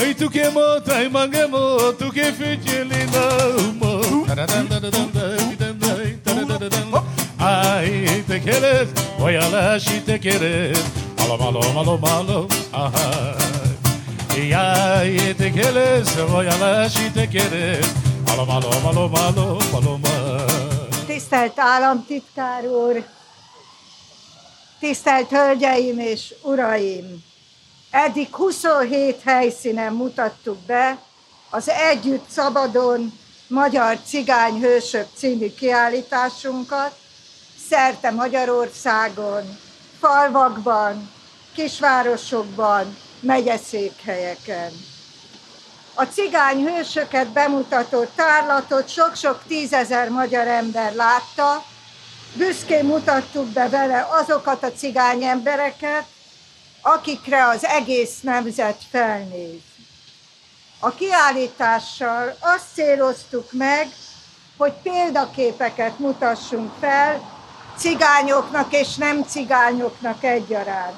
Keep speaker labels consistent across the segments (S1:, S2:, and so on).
S1: Ai tu che mo, tai mangemo, tu che figli mo. Ai te queres, voy a la si te queres. Malo, malo, malo, malo, ai. Ai te queres, voy a la si te queres. Malo, malo, malo, malo, malo.
S2: Tisztelt államtitkár úr, tisztelt hölgyeim és uraim! Eddig 27 helyszínen mutattuk be az Együtt Szabadon Magyar Cigány Hősök című kiállításunkat, szerte Magyarországon, falvakban, kisvárosokban, megyeszékhelyeken. A cigány hősöket bemutató tárlatot sok-sok tízezer magyar ember látta, büszkén mutattuk be vele azokat a cigány embereket, akikre az egész nemzet felnéz. A kiállítással azt céloztuk meg, hogy példaképeket mutassunk fel cigányoknak és nem cigányoknak egyaránt.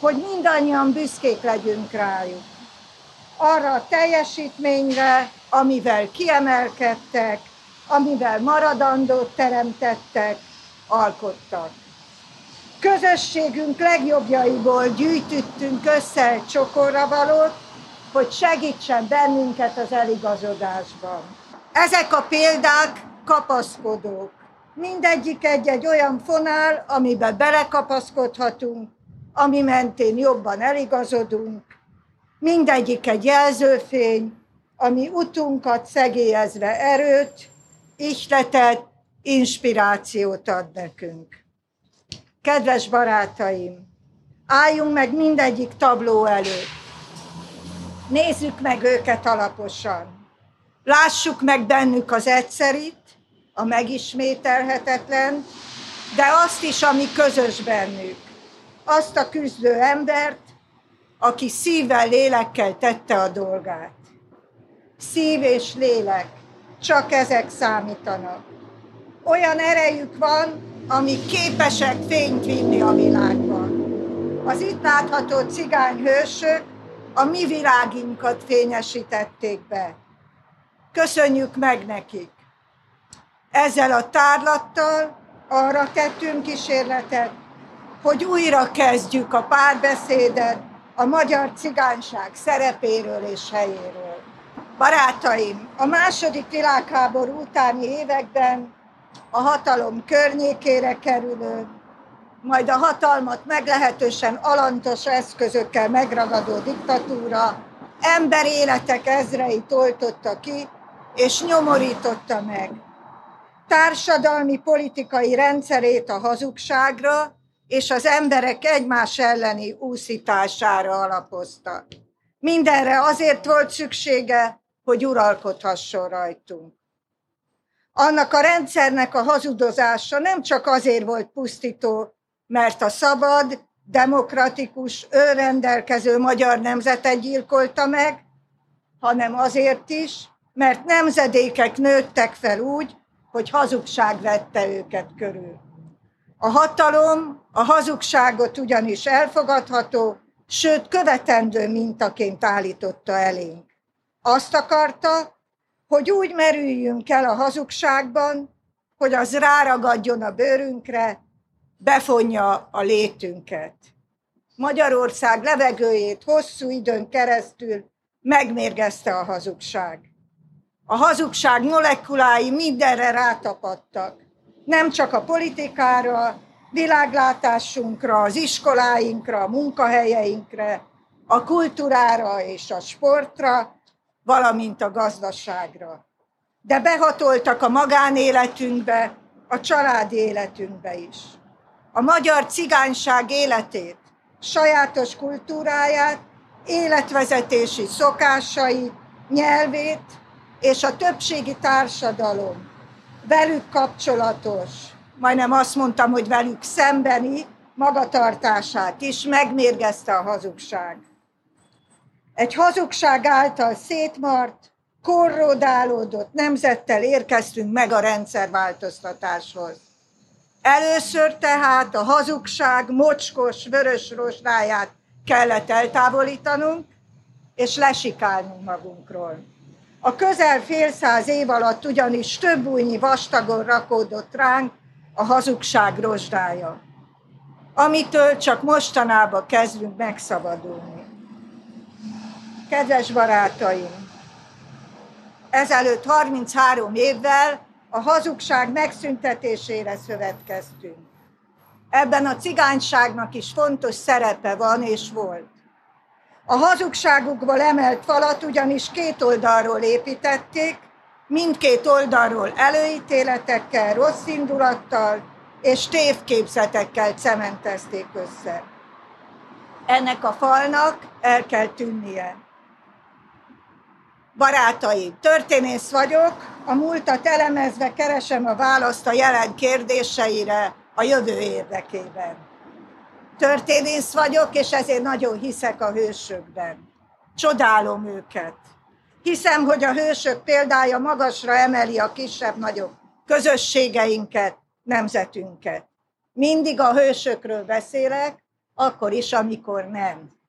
S2: Hogy mindannyian büszkék legyünk rájuk. Arra a teljesítményre, amivel kiemelkedtek, amivel maradandót teremtettek, alkottak. Közösségünk legjobbjaiból gyűjtöttünk össze egy csokorra valót, hogy segítsen bennünket az eligazodásban. Ezek a példák kapaszkodók. Mindegyik egy-egy olyan fonál, amiben belekapaszkodhatunk, ami mentén jobban eligazodunk. Mindegyik egy jelzőfény, ami utunkat szegélyezve erőt, ihletet, inspirációt ad nekünk. Kedves barátaim, álljunk meg mindegyik tabló előtt. Nézzük meg őket alaposan. Lássuk meg bennük az egyszerit, a megismételhetetlen, de azt is, ami közös bennük. Azt a küzdő embert, aki szívvel, lélekkel tette a dolgát. Szív és lélek, csak ezek számítanak. Olyan erejük van, amik képesek fényt vinni a világban. Az itt látható cigányhősök a mi világinkat fényesítették be. Köszönjük meg nekik! Ezzel a tárlattal arra tettünk kísérletet, hogy újra kezdjük a párbeszédet a magyar cigányság szerepéről és helyéről. Barátaim, a második világháború utáni években a hatalom környékére kerülő, majd a hatalmat meglehetősen alantos eszközökkel megragadó diktatúra ember életek ezreit oltotta ki, és nyomorította meg. Társadalmi politikai rendszerét a hazugságra és az emberek egymás elleni úszítására alapozta. Mindenre azért volt szüksége, hogy uralkodhasson rajtunk. Annak a rendszernek a hazudozása nem csak azért volt pusztító, mert a szabad, demokratikus, önrendelkező magyar nemzetet gyilkolta meg, hanem azért is, mert nemzedékek nőttek fel úgy, hogy hazugság vette őket körül. A hatalom a hazugságot ugyanis elfogadható, sőt követendő mintaként állította elénk. Azt akarta, hogy úgy merüljünk el a hazugságban, hogy az ráragadjon a bőrünkre, befonja a létünket. Magyarország levegőjét hosszú időn keresztül megmérgezte a hazugság. A hazugság molekulái mindenre rátapadtak. Nem csak a politikára, világlátásunkra, az iskoláinkra, a munkahelyeinkre, a kultúrára és a sportra, valamint a gazdaságra. De behatoltak a magánéletünkbe, a családi életünkbe is. A magyar cigányság életét, sajátos kultúráját, életvezetési szokásait, nyelvét és a többségi társadalom velük kapcsolatos, majdnem azt mondtam, hogy velük szembeni magatartását is megmérgezte a hazugság. Egy hazugság által szétmart, korrodálódott nemzettel érkeztünk meg a rendszerváltoztatáshoz. Először tehát a hazugság mocskos, vörös rozsdáját kellett eltávolítanunk, és lesikálnunk magunkról. A közel fél száz év alatt ugyanis több újnyi vastagon rakódott ránk a hazugság rozsdája, amitől csak mostanában kezdünk megszabadulni. Kedves barátaim, ezelőtt 33 évvel a hazugság megszüntetésére szövetkeztünk. Ebben a cigányságnak is fontos szerepe van és volt. A hazugságukból emelt falat ugyanis két oldalról építették, mindkét oldalról előítéletekkel, rossz indulattal és tévképzetekkel cementezték össze. Ennek a falnak el kell tűnnie. Barátaim, történész vagyok, a múltat elemezve keresem a választ a jelen kérdéseire a jövő érdekében. Történész vagyok, és ezért nagyon hiszek a hősökben. Csodálom őket. Hiszem, hogy a hősök példája magasra emeli a kisebb-nagyobb közösségeinket, nemzetünket. Mindig a hősökről beszélek, akkor is, amikor nem.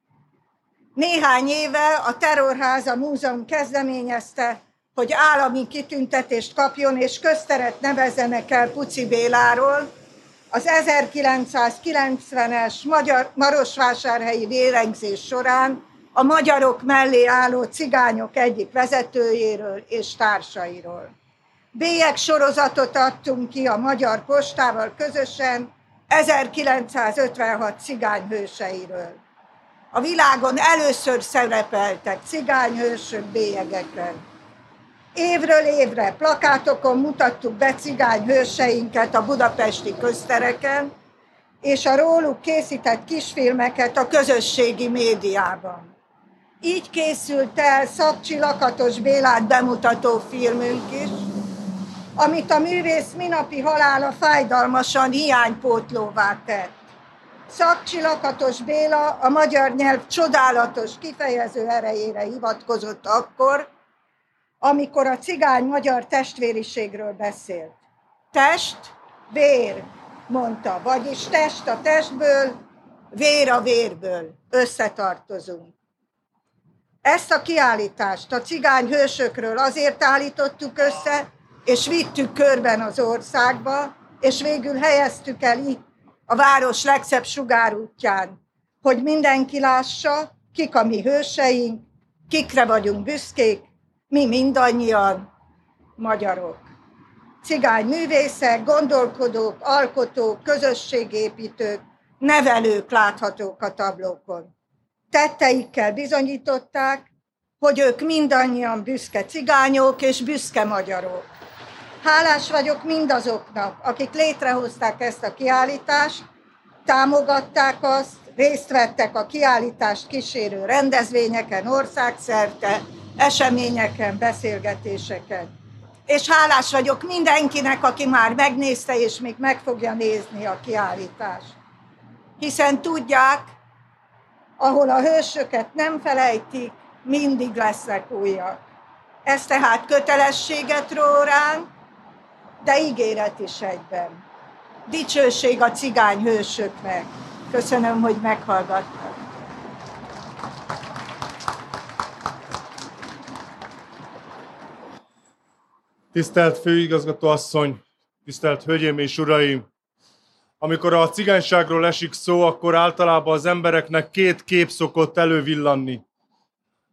S2: Néhány éve a Terrorháza Múzeum kezdeményezte, hogy állami kitüntetést kapjon és közteret nevezzenek el Puci Béláról, az 1990-es magyar Marosvásárhelyi vérengzés során a magyarok mellé álló cigányok egyik vezetőjéről és társairól. Bélyek sorozatot adtunk ki a Magyar Postával közösen 1956 cigányhőseiről. A világon először szerepeltek cigányhősök bélyegeken. Évről évre plakátokon mutattuk be cigányhőseinket a budapesti köztereken, és a róluk készített kisfilmeket a közösségi médiában. Így készült el Szabcsi Lakatos Bélát bemutató filmünk is, amit a művész minapi halála fájdalmasan hiánypótlóvá tett. Szakcsi Lakatos Béla a magyar nyelv csodálatos kifejező erejére hivatkozott akkor, amikor a cigány-magyar testvériségről beszélt. Test, vér, mondta, vagyis test a testből, vér a vérből, összetartozunk. Ezt a kiállítást a cigány hősökről azért állítottuk össze, és vittük körben az országba, és végül helyeztük el itt, a város legszebb sugárútján, hogy mindenki lássa, kik a mi hőseink, kikre vagyunk büszkék, mi mindannyian magyarok. Cigány művészek, gondolkodók, alkotók, közösségépítők, nevelők láthatók a tablókon. Tetteikkel bizonyították, hogy ők mindannyian büszke cigányok és büszke magyarok. Hálás vagyok mindazoknak, akik létrehozták ezt a kiállítást, támogatták azt, részt vettek a kiállítást kísérő rendezvényeken országszerte, eseményeken, beszélgetéseken. És hálás vagyok mindenkinek, aki már megnézte, és még meg fogja nézni a kiállítást. Hiszen tudják, ahol a hősöket nem felejtik, mindig lesznek újak. Ez tehát kötelességet ró ránk, de ígéret is egyben. Dicsőség a cigány hősöknek. Köszönöm, hogy meghallgattak.
S1: Tisztelt főigazgató asszony, tisztelt hölgyeim és uraim! Amikor a cigányságról esik szó, akkor általában az embereknek két kép szokott elővillanni.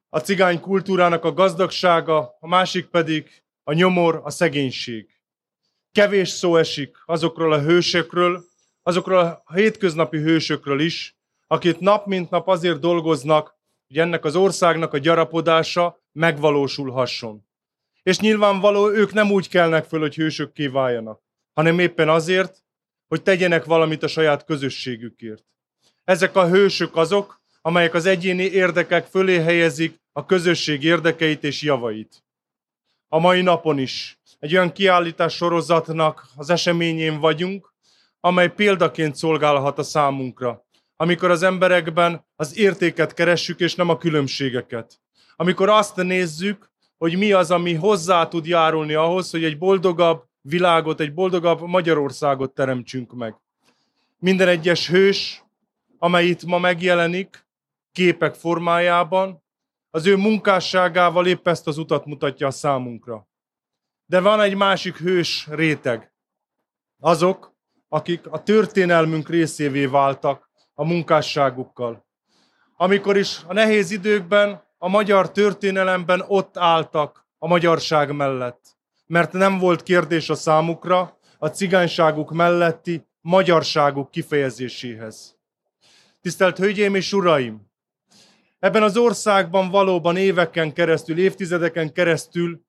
S1: A cigány kultúrának a gazdagsága, a másik pedig a nyomor, a szegénység. Kevés szó esik azokról a hősökről, azokról a hétköznapi hősökről is, akik nap mint nap azért dolgoznak, hogy ennek az országnak a gyarapodása megvalósulhasson. És nyilvánvaló, ők nem úgy kelnek föl, hogy hősökké váljanak, hanem éppen azért, hogy tegyenek valamit a saját közösségükért. Ezek a hősök azok, amelyek az egyéni érdekek fölé helyezik a közösség érdekeit és javait. A mai napon is egy olyan kiállítás sorozatnak az eseményén vagyunk, amely példaként szolgálhat a számunkra, amikor az emberekben az értéket keressük, és nem a különbségeket. Amikor azt nézzük, hogy mi az, ami hozzá tud járulni ahhoz, hogy egy boldogabb világot, egy boldogabb Magyarországot teremtsünk meg. Minden egyes hős, amely itt ma megjelenik, képek formájában, az ő munkásságával épp ezt az utat mutatja a számunkra. De van egy másik hős réteg. Azok, akik a történelmünk részévé váltak a munkásságukkal. Amikor is a nehéz időkben, a magyar történelemben ott álltak a magyarság mellett. Mert nem volt kérdés a számukra a cigányságuk melletti magyarságuk kifejezéséhez. Tisztelt Hölgyeim és Uraim! Ebben az országban valóban éveken keresztül, évtizedeken keresztül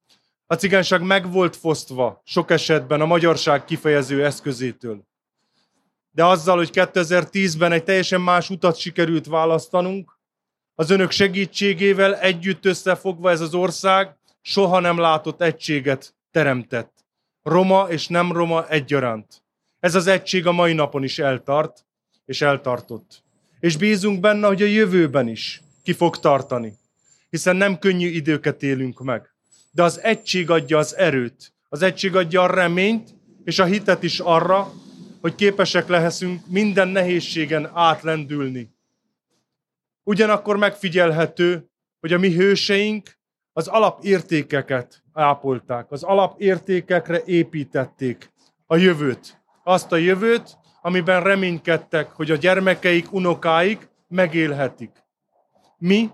S1: a cigányság meg volt fosztva sok esetben a magyarság kifejező eszközétől. De azzal, hogy 2010-ben egy teljesen más utat sikerült választanunk, az önök segítségével együtt összefogva ez az ország soha nem látott egységet teremtett. Roma és nem roma egyaránt. Ez az egység a mai napon is eltart, és eltartott. És bízunk benne, hogy a jövőben is ki fog tartani. Hiszen nem könnyű időket élünk meg. De az egység adja az erőt, az egység adja a reményt, és a hitet is arra, hogy képesek lehessünk minden nehézségen átlendülni. Ugyanakkor megfigyelhető, hogy a mi hőseink az alapértékeket ápolták, az alapértékekre építették a jövőt. Azt a jövőt, amiben reménykedtek, hogy a gyermekeik, unokáik megélhetik. Mi,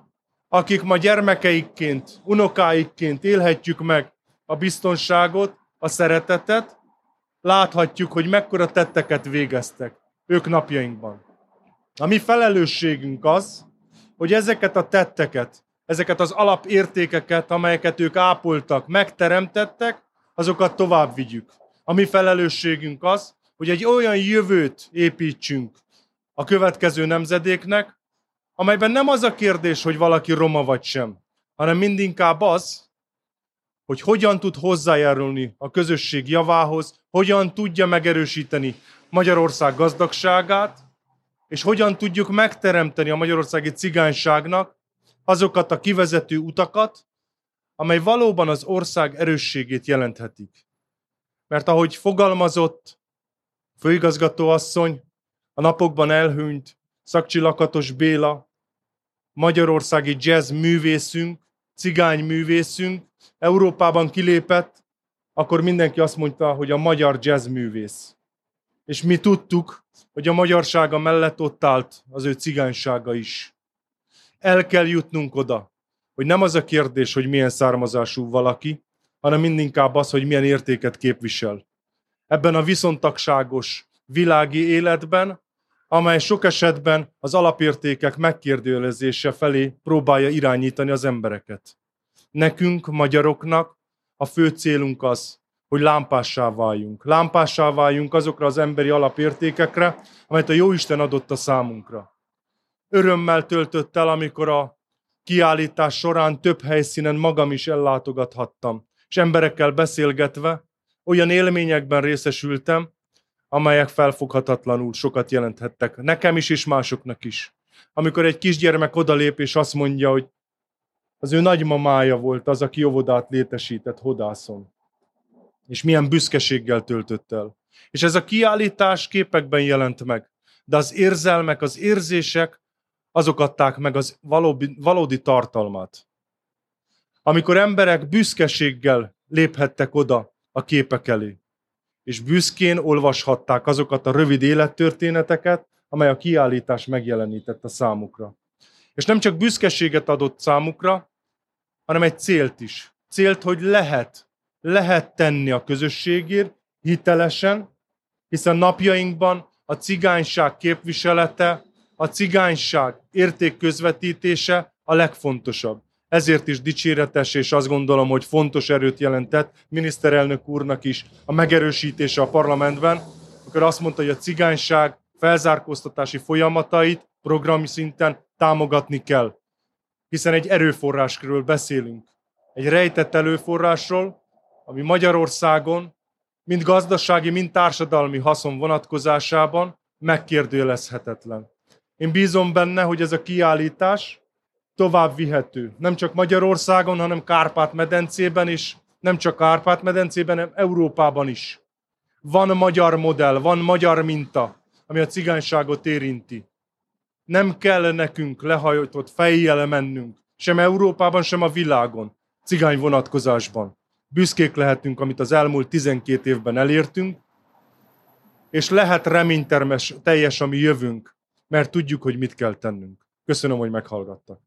S1: akik ma gyermekeikként, unokáikként élhetjük meg a biztonságot, a szeretetet, láthatjuk, hogy mekkora tetteket végeztek ők napjainkban. A mi felelősségünk az, hogy ezeket a tetteket, ezeket az alapértékeket, amelyeket ők ápoltak, megteremtettek, azokat tovább vigyük. A mi felelősségünk az, hogy egy olyan jövőt építsünk a következő nemzedéknek, amelyben nem az a kérdés, hogy valaki roma vagy sem, hanem mindinkább az, hogy hogyan tud hozzájárulni a közösség javához, hogyan tudja megerősíteni Magyarország gazdagságát, és hogyan tudjuk megteremteni a magyarországi cigányságnak azokat a kivezető utakat, amely valóban az ország erősségét jelenthetik. Mert ahogy fogalmazott főigazgatóasszony, a napokban elhűnt Szakcsilakatos Béla, magyarországi jazz művészünk, cigány művészünk, Európában kilépett, akkor mindenki azt mondta, hogy a magyar jazz művész. És mi tudtuk, hogy a magyarsága mellett ott állt az ő cigánysága is. El kell jutnunk oda, hogy nem az a kérdés, hogy milyen származású valaki, hanem mindinkább az, hogy milyen értéket képvisel. Ebben a viszontagságos világi életben, amely sok esetben az alapértékek megkérdőjelezése felé próbálja irányítani az embereket. Nekünk, magyaroknak a fő célunk az, hogy lámpássá váljunk. Lámpássá váljunk azokra az emberi alapértékekre, amelyet a Jóisten adott a számunkra. Örömmel töltött el, amikor a kiállítás során több helyszínen magam is ellátogathattam, és emberekkel beszélgetve olyan élményekben részesültem, amelyek felfoghatatlanul sokat jelenthettek nekem is és másoknak is. Amikor egy kisgyermek odalép és azt mondja, hogy az ő nagymamája volt az, aki óvodát létesített Hodászon és milyen büszkeséggel töltött el. És ez a kiállítás képekben jelent meg. De az érzelmek, az érzések, azok adták meg az valódi, valódi tartalmat. Amikor emberek büszkeséggel léphettek oda a képek elé, és büszkén olvashatták azokat a rövid élettörténeteket, amely a kiállítás megjelenített a számukra. És nem csak büszkeséget adott számukra, hanem egy célt is. Célt, hogy lehet lehet tenni a közösségért hitelesen, hiszen napjainkban a cigányság képviselete, a cigányság értékközvetítése a legfontosabb. Ezért is dicséretes, és azt gondolom, hogy fontos erőt jelentett miniszterelnök úrnak is a megerősítése a parlamentben, akkor azt mondta, hogy a cigányság felzárkóztatási folyamatait programi szinten támogatni kell. Hiszen egy erőforrásról beszélünk. Egy rejtett előforrásról, ami Magyarországon mind gazdasági, mind társadalmi haszon vonatkozásában megkérdőjelezhetetlen. Én bízom benne, hogy ez a kiállítás tovább vihető. Nem csak Magyarországon, hanem Kárpát-medencében is, nem csak Kárpát-medencében, hanem Európában is. Van magyar modell, van magyar minta, ami a cigányságot érinti. Nem kell nekünk lehajtott fejjel mennünk sem Európában, sem a világon, cigány vonatkozásban. Büszkék lehetünk, amit az elmúlt 12 évben elértünk, és lehet reménytermes teljes a mi jövünk, mert tudjuk, hogy mit kell tennünk. Köszönöm, hogy meghallgattak.